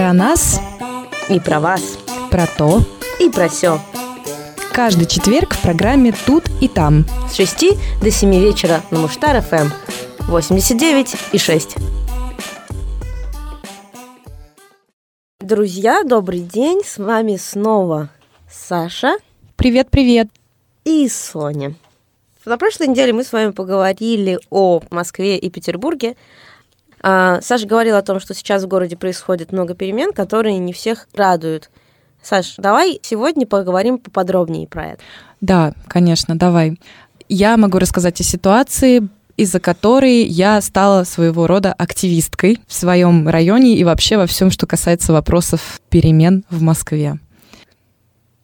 Про нас И про вас. про то. И про все. Каждый четверг в программе «Тут и там». С 6 до 7 вечера на Муштар ФМ. 89 и 6. Друзья, добрый день. С вами снова Саша Привет-привет. и Соня. На прошлой неделе мы с вами поговорили о Москве и Петербурге. А, Саша говорила о том, что сейчас в городе происходит много перемен, которые не всех радуют. Саш, давай сегодня поговорим поподробнее про это. Да, конечно, давай. Я могу рассказать о ситуации, из-за которой я стала своего рода активисткой в своем районе и вообще во всем, что касается вопросов перемен в Москве.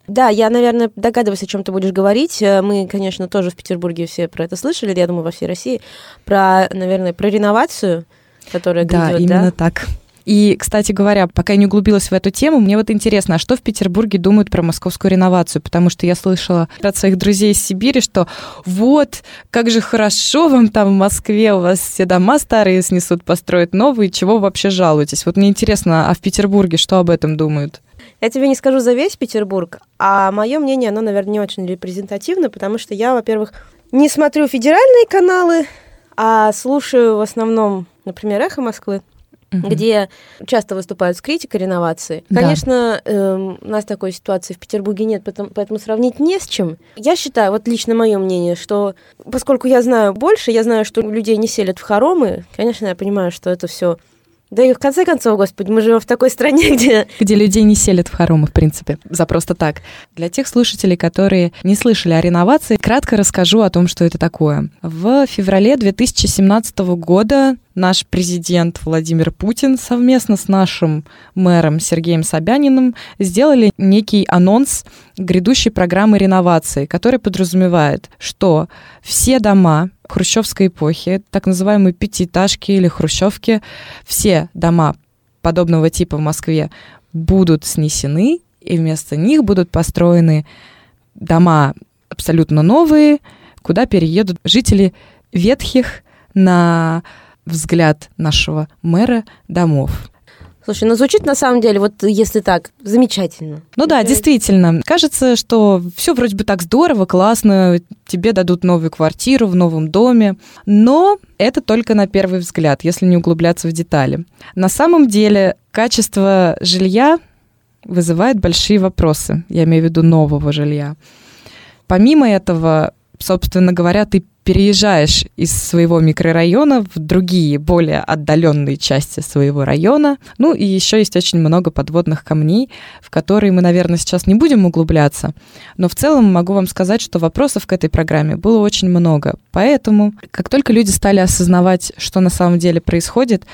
Да, я, наверное, догадываюсь, о чем ты будешь говорить. Э, Мы, конечно, тоже в Петербурге все про это слышали, я думаю, во всей России. Про, наверное, про реновацию, которая Да, грядет, именно так. И, кстати говоря, пока я не углубилась в эту тему, мне вот интересно, а что в Петербурге думают про московскую реновацию? Потому что я слышала от своих друзей из Сибири, что вот, как же хорошо вам там в Москве, у вас все дома старые снесут, построят новые, чего вы вообще жалуетесь? Вот мне интересно, а в Петербурге что об этом думают? Я тебе не скажу за весь Петербург, а мое мнение, оно, наверное, не очень репрезентативно, потому что я, во-первых, не смотрю федеральные каналы, а слушаю в основном, например, «Эхо Москвы», Мгм. где часто выступают с критикой реновации. Да. Конечно, эм, у нас такой ситуации в Петербурге нет, поэтому, поэтому сравнить не с чем. Я считаю, вот лично мое мнение, что поскольку я знаю больше, я знаю, что людей не селят в хоромы, конечно, я понимаю, что это все... Да и в конце концов, господи, мы живем в такой стране, где где людей не селят в хоромы, в принципе, за просто так. Для тех слушателей, которые не слышали о реновации, кратко расскажу о том, что это такое. В феврале 2017 года наш президент Владимир Путин совместно с нашим мэром Сергеем Собяниным сделали некий анонс грядущей программы реновации, который подразумевает, что все дома хрущевской эпохи, так называемые пятиэтажки или хрущевки, все дома подобного типа в Москве будут снесены, и вместо них будут построены дома абсолютно новые, куда переедут жители ветхих на взгляд нашего мэра домов. Слушай, ну звучит на самом деле, вот если так, замечательно. Ну да, действительно. Кажется, что все вроде бы так здорово, классно, тебе дадут новую квартиру в новом доме, но это только на первый взгляд, если не углубляться в детали. На самом деле качество жилья вызывает большие вопросы, я имею в виду нового жилья. Помимо этого, собственно говоря, ты переезжаешь из своего микрорайона в другие, более отдаленные части своего района. Ну и еще есть очень много подводных камней, в которые мы, наверное, сейчас не будем углубляться. Но в целом могу вам сказать, что вопросов к этой программе было очень много. Поэтому, как только люди стали осознавать, что на самом деле происходит,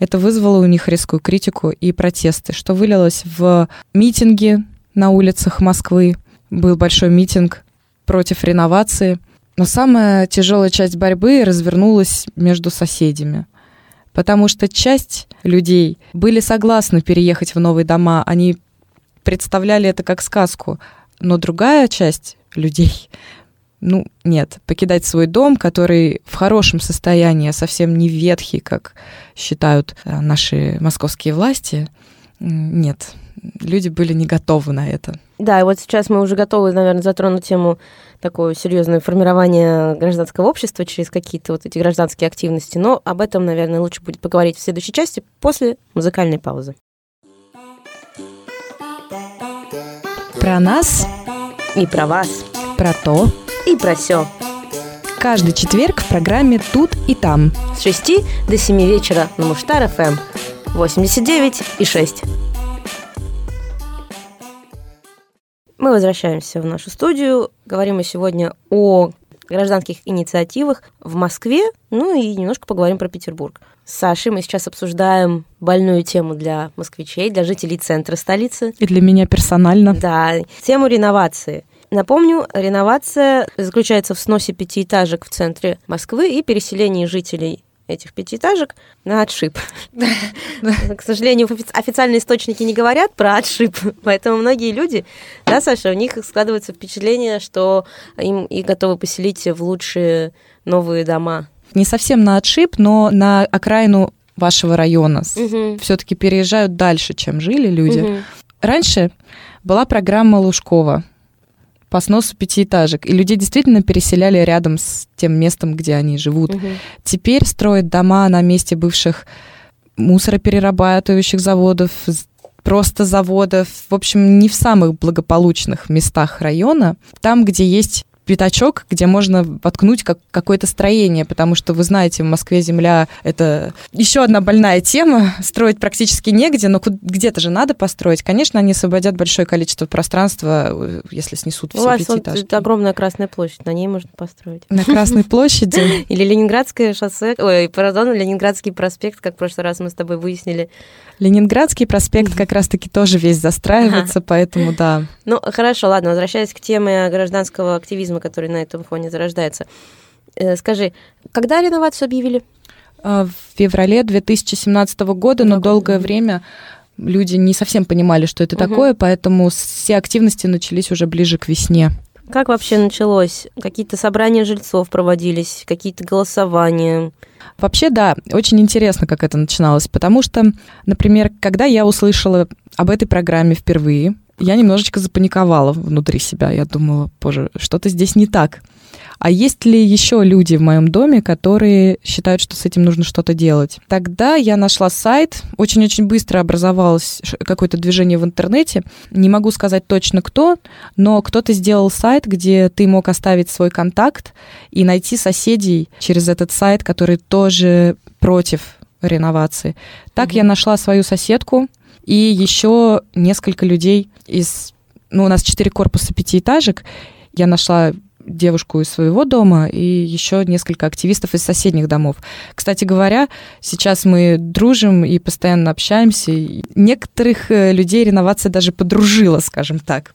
это вызвало у них резкую критику и протесты, что вылилось в митинги на улицах Москвы. Был большой митинг против реновации. Но самая тяжелая часть борьбы развернулась между соседями. Потому что часть людей были согласны переехать в новые дома, они представляли это как сказку. Но другая часть людей, ну, нет, покидать свой дом, который в хорошем состоянии, а совсем не ветхий, как считают э, наши московские власти, нет, люди были не готовы на это. Да, и вот сейчас мы уже готовы, наверное, затронуть тему такое серьезное формирование гражданского общества через какие-то вот эти гражданские активности, но об этом, наверное, лучше будет поговорить в следующей части после музыкальной паузы. Про нас, И про вас, про то. и про все. Каждый четверг в программе «Тут и там». С 6 до 7 вечера на Муштар ФМ. 89 и 6. Мы возвращаемся в нашу студию. Говорим мы сегодня о гражданских инициативах в Москве, ну и немножко поговорим про Петербург. С Сашей мы сейчас обсуждаем больную тему для москвичей, для жителей центра столицы. И для меня персонально. Да, тему реновации. Напомню, реновация заключается в сносе пятиэтажек в центре Москвы и переселении жителей этих пятиэтажек на отшиб. К сожалению, офи- официальные источники не говорят про отшиб, поэтому многие люди, да, Саша, у них складывается впечатление, что им и готовы поселить в лучшие новые дома. Не совсем на отшиб, но на окраину вашего района. Все-таки переезжают дальше, чем жили люди. Раньше была программа Лужкова по сносу пятиэтажек, и людей действительно переселяли рядом с тем местом, где они живут. Мгм. Теперь строят дома на месте бывших мусороперерабатывающих заводов, просто заводов, в общем, не в самых благополучных местах района, там, где есть пятачок, где можно воткнуть как, какое-то строение, потому что, вы знаете, в Москве земля — это еще одна больная тема, строить практически негде, но где-то же надо построить. Конечно, они освободят большое количество пространства, э, если снесут У все вас вот пятиэтажки. это огромная Красная площадь, на ней можно построить. На Красной площади Или Ленинградское шоссе, ой, пардон, Ленинградский проспект, как в прошлый раз мы с тобой выяснили. Ленинградский проспект как раз-таки тоже весь застраивается, поэтому да. Ну, хорошо, ладно, возвращаясь к теме гражданского активизма, который на этом фоне зарождается. Э, Скажи, когда реновацию объявили? А, В феврале 2017 года, но долгое время люди не совсем понимали, что это Мгм. такое, поэтому все активности начались уже ближе к весне. Как вообще началось? Какие-то собрания жильцов проводились, какие-то голосования? Вообще, да, очень интересно, как это начиналось, потому что, например, когда я услышала об этой программе впервые, я немножечко запаниковала внутри себя. Я думала, боже, что-то здесь не так. А есть ли еще люди в моем доме, которые считают, что с этим нужно что-то делать? Тогда я нашла сайт, очень-очень быстро образовалось какое-то движение в интернете. Не могу сказать точно кто, но кто-то сделал сайт, где ты мог оставить свой контакт и найти соседей через этот сайт, которые тоже против реновации. Так Мгм. я нашла свою соседку и еще несколько людей из... Ну, у нас четыре корпуса пятиэтажек. Я нашла девушку из своего дома и еще несколько активистов из соседних домов. Кстати говоря, сейчас мы дружим и постоянно общаемся. И некоторых э, людей реновация даже подружила, скажем так.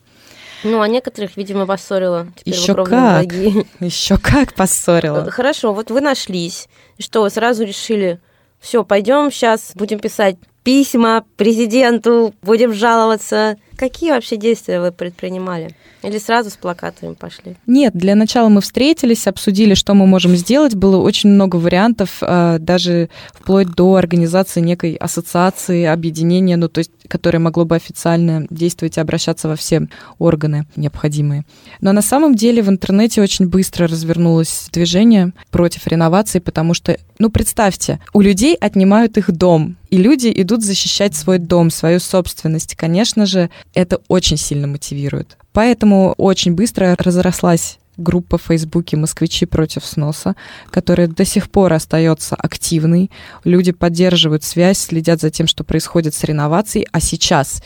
Ну, а некоторых, видимо, поссорила. Теперь кровные как. враги. Еще как поссорила. Хорошо, вот вы нашлись. Что, сразу решили, все, пойдем сейчас, будем писать письма президенту, будем жаловаться. Какие вообще действия вы предпринимали? Или сразу с плакатами пошли? Нет, для начала мы встретились, обсудили, что мы можем сделать. Было очень много вариантов, а, даже вплоть до организации некой ассоциации, объединения, ну, то есть, которое могло бы официально действовать и обращаться во все органы необходимые. Но на самом деле в интернете очень быстро развернулось движение против реновации, потому что, ну, представьте, у людей отнимают их дом, и люди идут защищать свой дом, свою собственность. Конечно же, это очень сильно мотивирует. Поэтому очень быстро разрослась группа в Фейсбуке «Москвичи против сноса», которая до сих пор остается активной. Люди поддерживают связь, следят за тем, что происходит с реновацией. А сейчас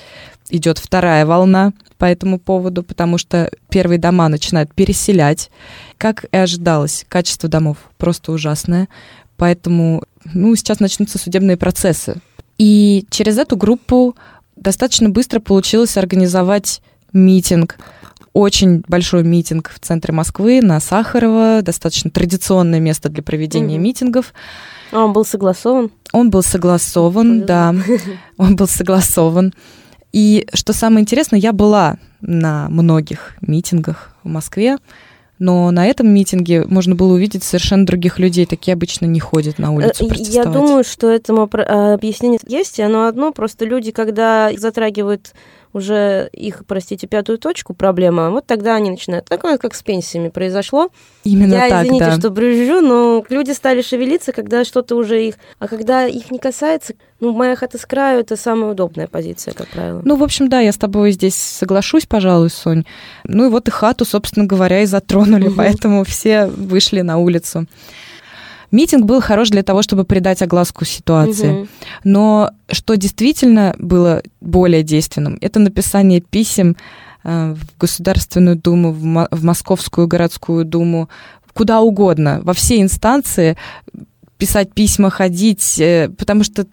идет вторая волна по этому поводу, потому что первые дома начинают переселять. Как и ожидалось, качество домов просто ужасное. Поэтому ну, сейчас начнутся судебные процессы. И через эту группу достаточно быстро получилось организовать митинг, очень большой митинг в центре Москвы на Сахарова, достаточно традиционное место для проведения Мгм. митингов. А он был согласован? Он был согласован, Повезло. да, он был согласован. И что самое интересное, я была на многих митингах в Москве, но на этом митинге можно было увидеть совершенно других людей. Такие обычно не ходят на улицу Э, Я протестовать. думаю, что этому а, объяснение есть, и оно одно, просто люди, когда затрагивают уже их, простите, пятую точку проблема, вот тогда они начинают. Такое, как с пенсиями произошло. Именно Я, так, извините, да. что брюзжу, но люди стали шевелиться, когда что-то уже их... А когда их не касается, ну, моя хата с краю — это самая удобная позиция, как правило. Ну, в общем, да, я с тобой здесь соглашусь, пожалуй, Сонь. Ну и вот и хату, собственно говоря, и затронули, Мгм. поэтому все вышли на улицу. Митинг был хорош для того, чтобы придать огласку ситуации. Мгм. Но что действительно было более действенным, это написание писем э, в Государственную Думу, в Московскую городскую Думу, куда угодно, во все инстанции писать письма, ходить, э, потому что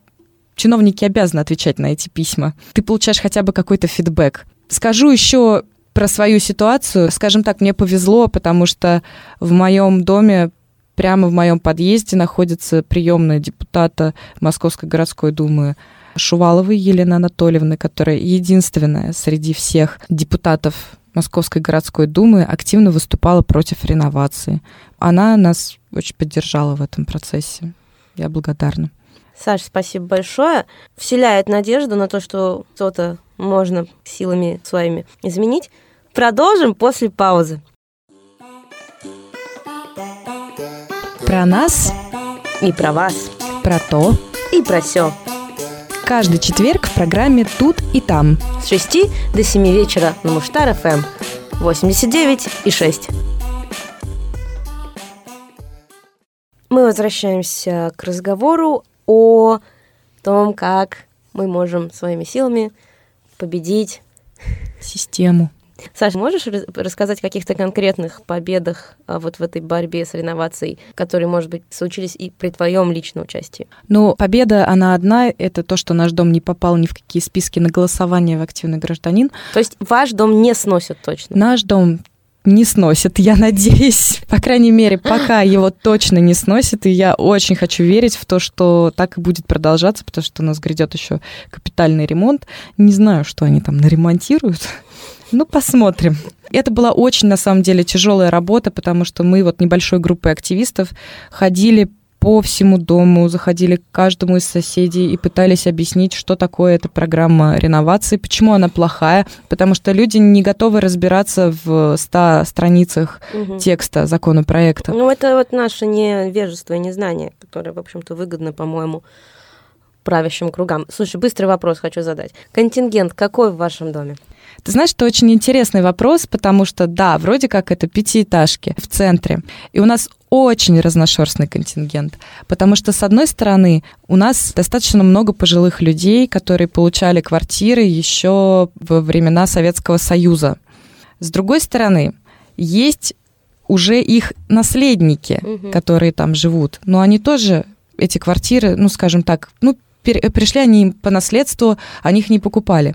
чиновники обязаны отвечать на эти письма. Ты получаешь хотя бы какой-то фидбэк. Скажу еще про свою ситуацию. Скажем так, мне повезло, потому что в моем доме прямо в моем подъезде находится приемная депутата Московской городской думы Шуваловой Елены Анатольевны, которая единственная среди всех депутатов Московской городской думы активно выступала против реновации. Она нас очень поддержала в этом процессе. Я благодарна. Саш, спасибо большое. Вселяет надежду на то, что что-то можно силами своими изменить. Продолжим после паузы. Про нас И про вас. про то. И про все. Каждый четверг в программе «Тут и там». С 6 до 7 вечера на Муштар ФМ. 89 и 6. Мы возвращаемся к разговору о том, как мы можем своими силами победить. Систему. Саша, можешь рассказать о каких-то конкретных победах а, вот в этой борьбе с реновацией, которые, может быть, случились и при твоем личном участии? Ну, победа, она одна. Это то, что наш дом не попал ни в какие списки на голосование в «Активный гражданин». То есть ваш дом не сносят точно? Наш дом не сносит, я надеюсь. По крайней мере, пока его точно не сносит. И я очень хочу верить в то, что так и будет продолжаться, потому что у нас грядет еще капитальный ремонт. Не знаю, что они там наремонтируют. Ну, посмотрим. Это была очень, на самом деле, тяжелая работа, потому что мы вот небольшой группой активистов ходили по всему дому, заходили к каждому из соседей и пытались объяснить, что такое эта программа реновации, почему она плохая, потому что люди не готовы разбираться в 100 страницах Мгм. текста законопроекта. Ну, это вот наше невежество и незнание, которое, в общем-то, выгодно, по-моему, правящим кругам. Слушай, быстрый вопрос хочу задать. Контингент какой в вашем доме? Ты знаешь, это очень интересный вопрос, потому что, да, вроде как это пятиэтажки в центре, и у нас очень разношерстный контингент, потому что, с одной стороны, у нас достаточно много пожилых людей, которые получали квартиры еще во времена Советского Союза. С другой стороны, есть уже их наследники, Мгм. которые там живут, но они тоже эти квартиры, ну, скажем так, ну, пришли они им по наследству, они их не покупали.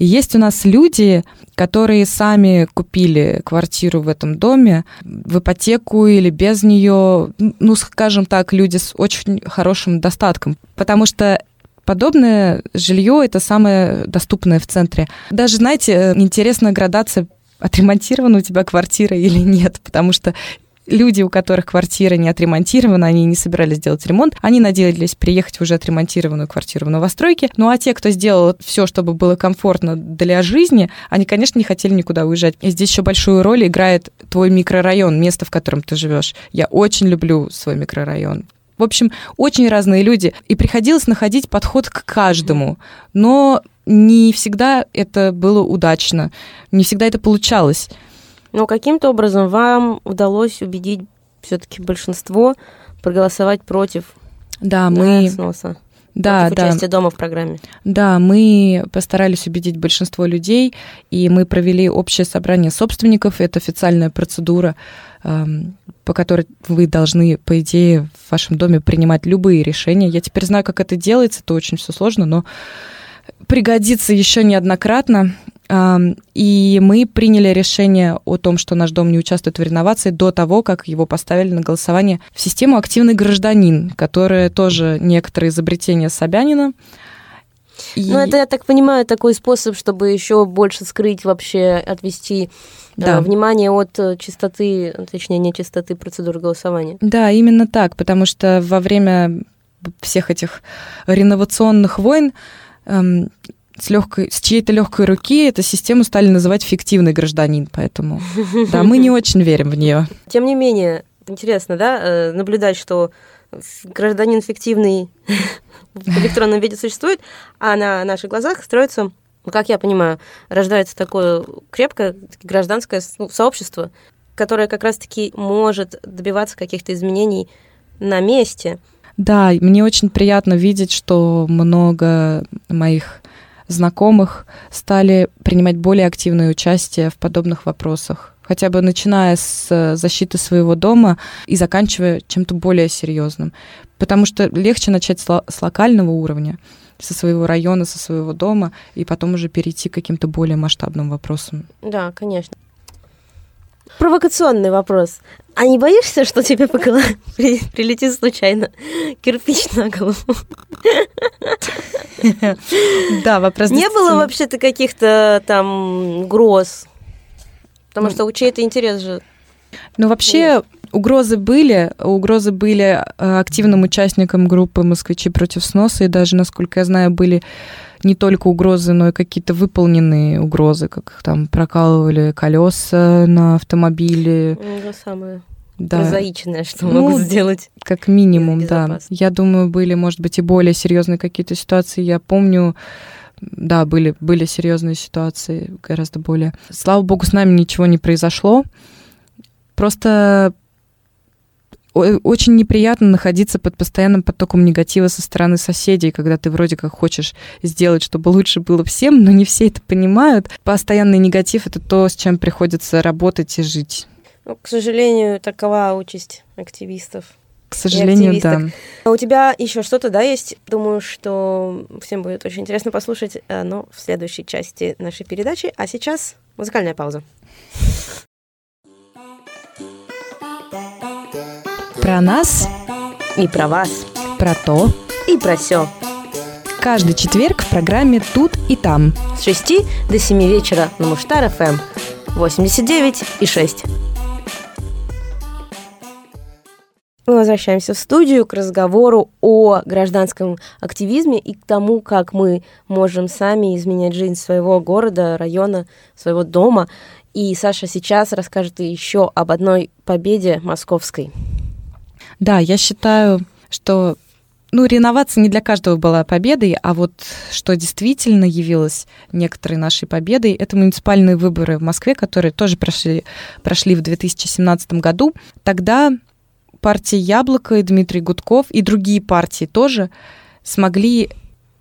И есть у нас люди, которые сами купили квартиру в этом доме в ипотеку или без нее, ну, скажем так, люди с очень хорошим достатком, потому что подобное жилье это самое доступное в центре. Даже, знаете, интересная градация, отремонтирована у тебя квартира или нет, потому что люди, у которых квартира не отремонтирована, они не собирались делать ремонт, они надеялись приехать в уже отремонтированную квартиру в новостройке. Ну а те, кто сделал все, чтобы было комфортно для жизни, они, конечно, не хотели никуда уезжать. И здесь еще большую роль играет твой микрорайон, место, в котором ты живешь. Я очень люблю свой микрорайон. В общем, очень разные люди. И приходилось находить подход к каждому. Но не всегда это было удачно, не всегда это получалось. Но каким-то образом вам удалось убедить все-таки большинство проголосовать против Да, да, мы, сноса, да, против да, участия дома в программе. да, мы постарались убедить большинство людей, и мы провели общее собрание собственников. Это официальная процедура, эм, по которой вы должны, по идее, в вашем доме принимать любые решения. Я теперь знаю, как это делается. Это очень все сложно, но пригодится еще неоднократно. И мы приняли решение о том, что наш дом не участвует в реновации до того, как его поставили на голосование в систему «Активный гражданин», которая тоже некоторое изобретение Собянина. И- Ну, это, я так понимаю, такой способ, чтобы еще больше скрыть вообще, отвести э, Да. внимание от э, чистоты, точнее, не чистоты процедуры голосования. Да, именно так, потому что во время всех этих реновационных войн эм, с, легкой, с чьей-то легкой руки эту систему стали называть фиктивный гражданин, поэтому да, мы не очень верим в нее. Тем не менее, интересно, да, э, наблюдать, что гражданин фиктивный в электронном виде существует, а на наших глазах строится, как я понимаю, рождается такое крепкое гражданское ну, сообщество, которое как раз-таки может добиваться каких-то изменений на месте. Да, мне очень приятно видеть, что много моих знакомых стали принимать более активное участие в подобных вопросах. Хотя бы начиная с э, защиты своего дома и заканчивая чем-то более серьезным. Потому что легче начать с, с локального уровня, со своего района, со своего дома, и потом уже перейти к каким-то более масштабным вопросам. Да, конечно. Провокационный вопрос. А не боишься, что тебе по голове при- прилетит случайно кирпич на голову? Да, вопрос Не было вообще-то каких-то там угроз? Потому Ну, что у чей-то интерес же. Ну, вообще, Угрозы были, угрозы были э, активным участникам группы «Москвичи против сноса», и даже, насколько я знаю, были не только угрозы, но и какие-то выполненные угрозы, как там прокалывали колеса на автомобиле. Ну, самое да. прозаичное, что ну, могут сделать. Как минимум, да. Я думаю, были, может быть, и более серьезные какие-то ситуации. Я помню, да, были, были серьезные ситуации, гораздо более. Слава богу, с нами ничего не произошло. Просто очень неприятно находиться под постоянным потоком негатива со стороны соседей, когда ты вроде как хочешь сделать, чтобы лучше было всем, но не все это понимают. Постоянный негатив — это то, с чем приходится работать и жить. Ну, к сожалению, такова участь активистов. К сожалению, да. А у тебя еще что-то, да, есть? Думаю, что всем будет очень интересно послушать, э, но в следующей части нашей передачи. А сейчас музыкальная пауза. Про нас и про вас. Про то и про все. Каждый четверг в программе «Тут и там». С 6 до 7 вечера на Муштар ФМ. 89 и 6. Мы возвращаемся в студию к разговору о гражданском активизме и к тому, как мы можем сами изменять жизнь своего города, района, своего дома. И Саша сейчас расскажет еще об одной победе московской. Да, я считаю, что ну, реновация не для каждого была победой, а вот что действительно явилось некоторой нашей победой, это муниципальные выборы в Москве, которые тоже прошли, прошли в 2017 году. Тогда партия «Яблоко» и Дмитрий Гудков и другие партии тоже смогли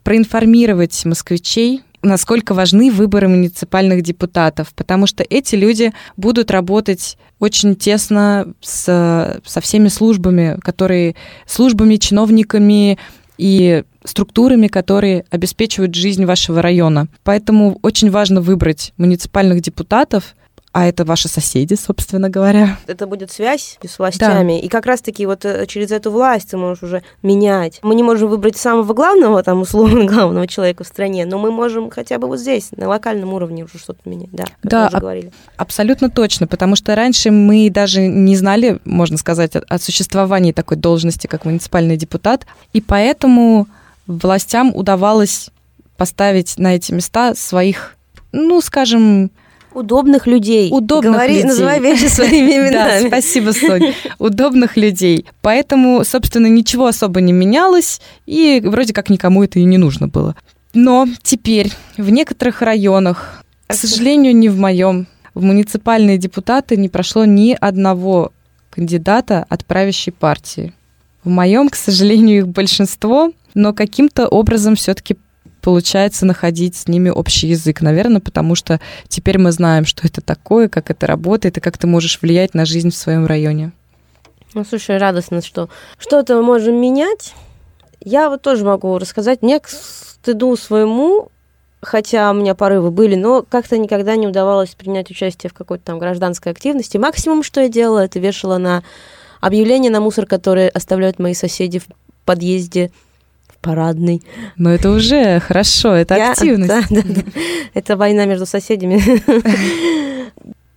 проинформировать москвичей насколько важны выборы муниципальных депутатов, потому что эти люди будут работать очень тесно с, со всеми службами, которые службами, чиновниками и структурами, которые обеспечивают жизнь вашего района. Поэтому очень важно выбрать муниципальных депутатов, а это ваши соседи, собственно говоря. Это будет связь с властями. Да. И как раз-таки вот э, через эту власть ты можешь уже менять. Мы не можем выбрать самого главного, там, условно главного человека в стране, но мы можем хотя бы вот здесь, на локальном уровне уже что-то менять. Да, да уже говорили. абсолютно точно, потому что раньше мы даже не знали, можно сказать, о, о существовании такой должности, как муниципальный депутат, и поэтому властям удавалось поставить на эти места своих, ну, скажем, Удобных людей. Удобных Говори, людей. Называй вещи своими именами. Да, спасибо, Сонь. Удобных людей. Поэтому, собственно, ничего особо не менялось, и вроде как никому это и не нужно было. Но теперь в некоторых районах, к сожалению, не в моем, в муниципальные депутаты не прошло ни одного кандидата от правящей партии. В моем, к сожалению, их большинство, но каким-то образом все-таки получается находить с ними общий язык, наверное, потому что теперь мы знаем, что это такое, как это работает и как ты можешь влиять на жизнь в своем районе. Ну, слушай, радостно, что что-то мы можем менять. Я вот тоже могу рассказать. Мне к стыду своему, хотя у меня порывы были, но как-то никогда не удавалось принять участие в какой-то там гражданской активности. Максимум, что я делала, это вешала на объявления на мусор, которые оставляют мои соседи в подъезде парадный. Но это уже хорошо, это Я, активность. Да, да, да. Это война между соседями.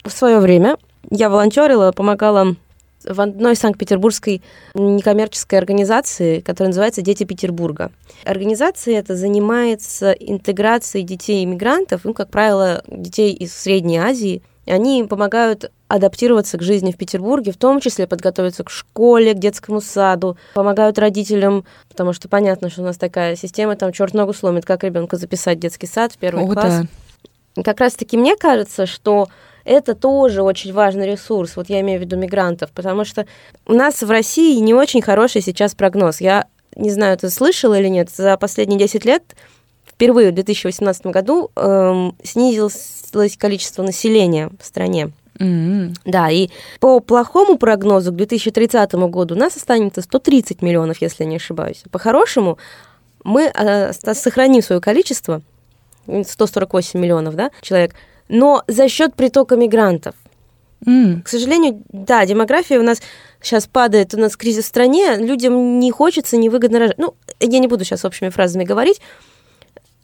В свое время я волонтерила, помогала в одной санкт-петербургской некоммерческой организации, которая называется «Дети Петербурга». Организация эта занимается интеграцией детей-иммигрантов, ну, как правило, детей из Средней Азии. Они помогают адаптироваться к жизни в Петербурге, в том числе подготовиться к школе, к детскому саду, помогают родителям, потому что понятно, что у нас такая система, там черт ногу сломит, как ребенка записать в детский сад в первый О, класс. Да. Как раз-таки мне кажется, что это тоже очень важный ресурс, вот я имею в виду мигрантов, потому что у нас в России не очень хороший сейчас прогноз. Я не знаю, ты слышала или нет, за последние 10 лет впервые в 2018 году эм, снизилось количество населения в стране. Mm-hmm. Да, и по плохому прогнозу к 2030 году у нас останется 130 миллионов, если я не ошибаюсь. По-хорошему, мы э, сохраним свое количество, 148 миллионов да, человек, но за счет притока мигрантов. Mm. К сожалению, да, демография у нас сейчас падает, у нас кризис в стране, людям не хочется, невыгодно рожать. Ну, я не буду сейчас общими фразами говорить,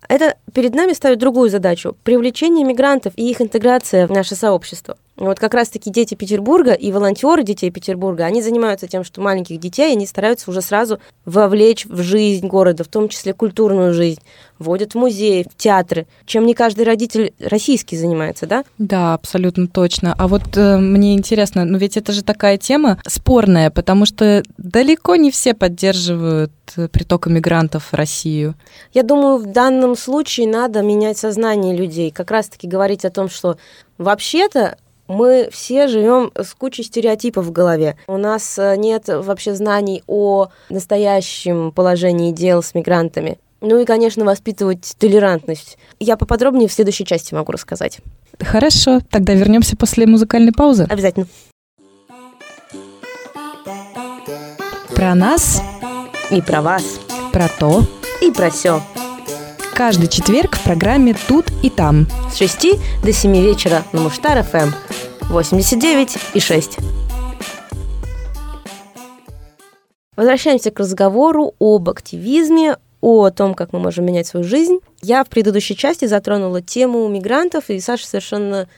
это перед нами ставит другую задачу – привлечение мигрантов и их интеграция в наше сообщество. Вот как раз-таки дети Петербурга и волонтеры детей Петербурга, они занимаются тем, что маленьких детей, они стараются уже сразу вовлечь в жизнь города, в том числе культурную жизнь, водят в музеи, в театры, чем не каждый родитель российский занимается, да? Да, абсолютно точно. А вот э, мне интересно, ну ведь это же такая тема спорная, потому что далеко не все поддерживают э, приток иммигрантов в Россию. Я думаю, в данном случае надо менять сознание людей, как раз-таки говорить о том, что вообще-то мы все живем с кучей стереотипов в голове. У нас э, нет вообще знаний о настоящем положении дел с мигрантами. Ну и, конечно, воспитывать толерантность. Я поподробнее в следующей части могу рассказать. Хорошо, тогда вернемся после музыкальной паузы. Обязательно. Про нас и про вас. Про то и про все. Каждый четверг в программе «Тут и там». С 6 до 7 вечера на Муштар ФМ. 89 и 6. Возвращаемся к разговору об активизме, о том, как мы можем менять свою жизнь. Я в предыдущей части затронула тему мигрантов, и Саша совершенно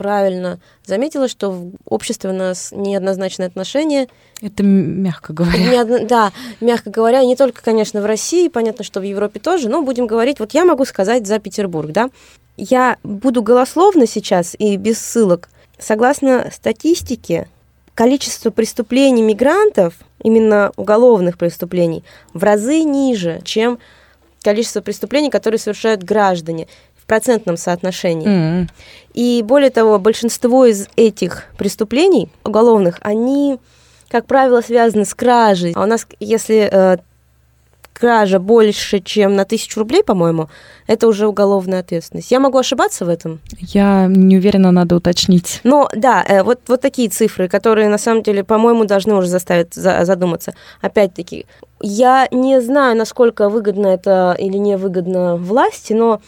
правильно заметила, что в обществе у нас неоднозначное отношение. Это мягко говоря. Не, да, мягко говоря, не только, конечно, в России, понятно, что в Европе тоже, но будем говорить, вот я могу сказать за Петербург, да. Я буду голословно сейчас и без ссылок. Согласно статистике, количество преступлений мигрантов, именно уголовных преступлений, в разы ниже, чем количество преступлений, которые совершают граждане процентном соотношении. Mm-hmm. И более того, большинство из этих преступлений уголовных, они, как правило, связаны с кражей. А у нас, если э, кража больше, чем на тысячу рублей, по-моему, это уже уголовная ответственность. Я могу ошибаться в этом? Я не уверена, надо уточнить. Но да, э, вот, вот такие цифры, которые на самом деле, по-моему, должны уже заставить задуматься. Опять-таки, я не знаю, насколько выгодно это или невыгодно власти, но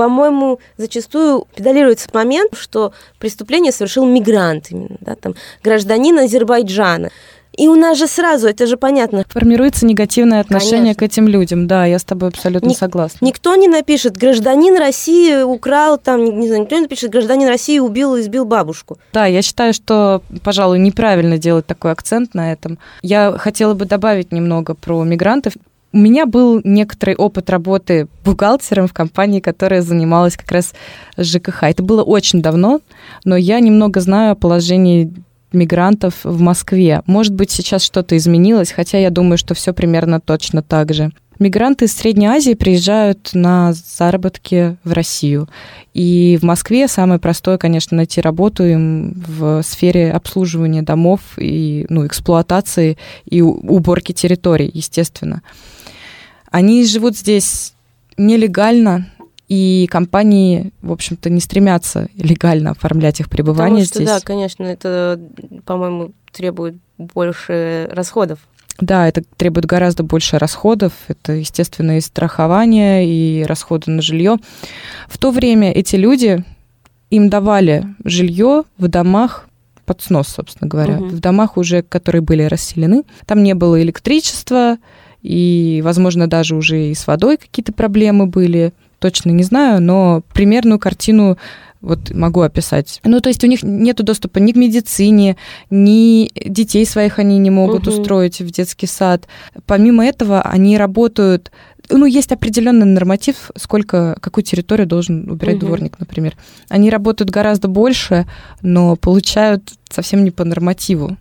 по-моему, зачастую педалируется момент, что преступление совершил мигрант, именно, да, там, гражданин Азербайджана. И у нас же сразу, это же понятно. Формируется негативное отношение Конечно. к этим людям, да, я с тобой абсолютно Ник- согласна. Никто не напишет, гражданин России украл, там, не знаю, никто не напишет, гражданин России убил и избил бабушку. Да, я считаю, что, пожалуй, неправильно делать такой акцент на этом. Я хотела бы добавить немного про мигрантов. У меня был некоторый опыт работы бухгалтером в компании, которая занималась как раз ЖКХ. Это было очень давно, но я немного знаю о положении мигрантов в Москве. Может быть, сейчас что-то изменилось, хотя я думаю, что все примерно точно так же. Мигранты из Средней Азии приезжают на заработки в Россию. И в Москве самое простое, конечно, найти работу им в сфере обслуживания домов и ну, эксплуатации и уборки территорий, естественно. Они живут здесь нелегально, и компании, в общем-то, не стремятся легально оформлять их пребывание Потому что, здесь. Да, конечно, это, по-моему, требует больше расходов. Да, это требует гораздо больше расходов. Это, естественно, и страхование, и расходы на жилье. В то время эти люди, им давали жилье в домах под снос, собственно говоря, угу. в домах уже, которые были расселены. Там не было электричества, и, возможно, даже уже и с водой какие-то проблемы были, точно не знаю, но примерную картину вот могу описать. Ну, то есть у них нет доступа ни к медицине, ни детей своих они не могут угу. устроить в детский сад. Помимо этого, они работают ну, есть определенный норматив, сколько, какую территорию должен убирать угу. дворник, например. Они работают гораздо больше, но получают совсем не по нормативу.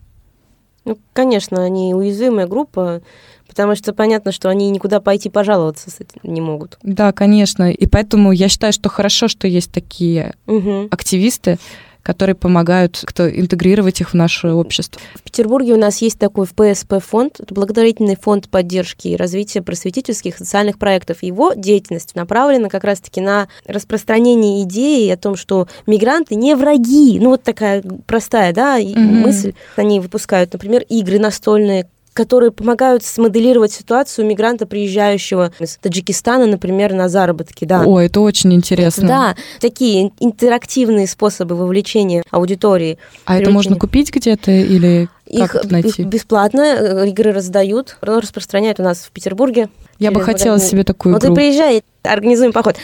Ну, конечно, они уязвимая группа, Потому что понятно, что они никуда пойти пожаловаться не могут. Да, конечно. И поэтому я считаю, что хорошо, что есть такие угу. активисты, которые помогают кто интегрировать их в наше общество. В Петербурге у нас есть такой ФПСП фонд, это благотворительный фонд поддержки и развития просветительских социальных проектов. Его деятельность направлена как раз-таки на распространение идеи о том, что мигранты не враги. Ну вот такая простая, да, угу. мысль. Они выпускают, например, игры настольные, которые помогают смоделировать ситуацию мигранта, приезжающего из Таджикистана, например, на заработки. Да. О, это очень интересно. Да, такие интерактивные способы вовлечения аудитории. А это можно купить где-то или их, как найти? бесплатно э, игры раздают, распространяют у нас в Петербурге. Я бы хотела магазин. себе такую вот игру. Вот ты приезжай, организуем поход.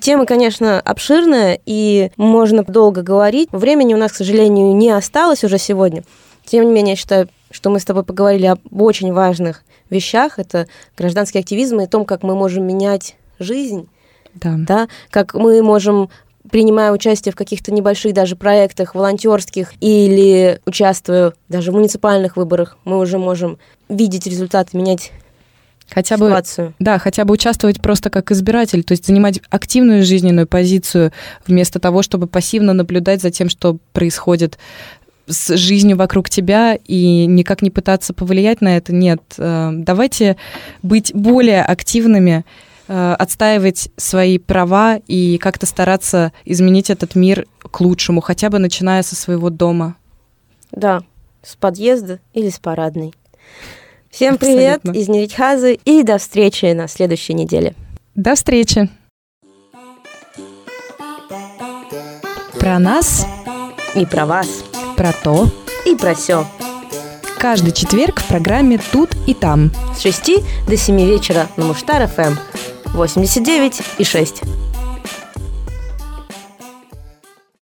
Тема, конечно, обширная, и можно долго говорить. Времени у нас, к сожалению, не осталось уже сегодня. Тем не менее, я считаю, что мы с тобой поговорили об очень важных вещах. Это гражданский активизм и о том, как мы можем менять жизнь. Да. да. Как мы можем принимая участие в каких-то небольших даже проектах волонтерских или участвуя даже в муниципальных выборах, мы уже можем видеть результаты, менять хотя ситуацию. бы, да, хотя бы участвовать просто как избиратель, то есть занимать активную жизненную позицию вместо того, чтобы пассивно наблюдать за тем, что происходит с жизнью вокруг тебя и никак не пытаться повлиять на это. Нет, э, давайте быть более активными, э, отстаивать свои права и как-то стараться изменить этот мир к лучшему, хотя бы начиная со своего дома. Да, с подъезда или с парадной. Всем Абсолютно. привет из Неритхазы и до встречи на следующей неделе. До встречи. Про нас и про вас про то и про все. Каждый четверг в программе «Тут и там». С 6 до 7 вечера на Муштар ФМ 89 и 6.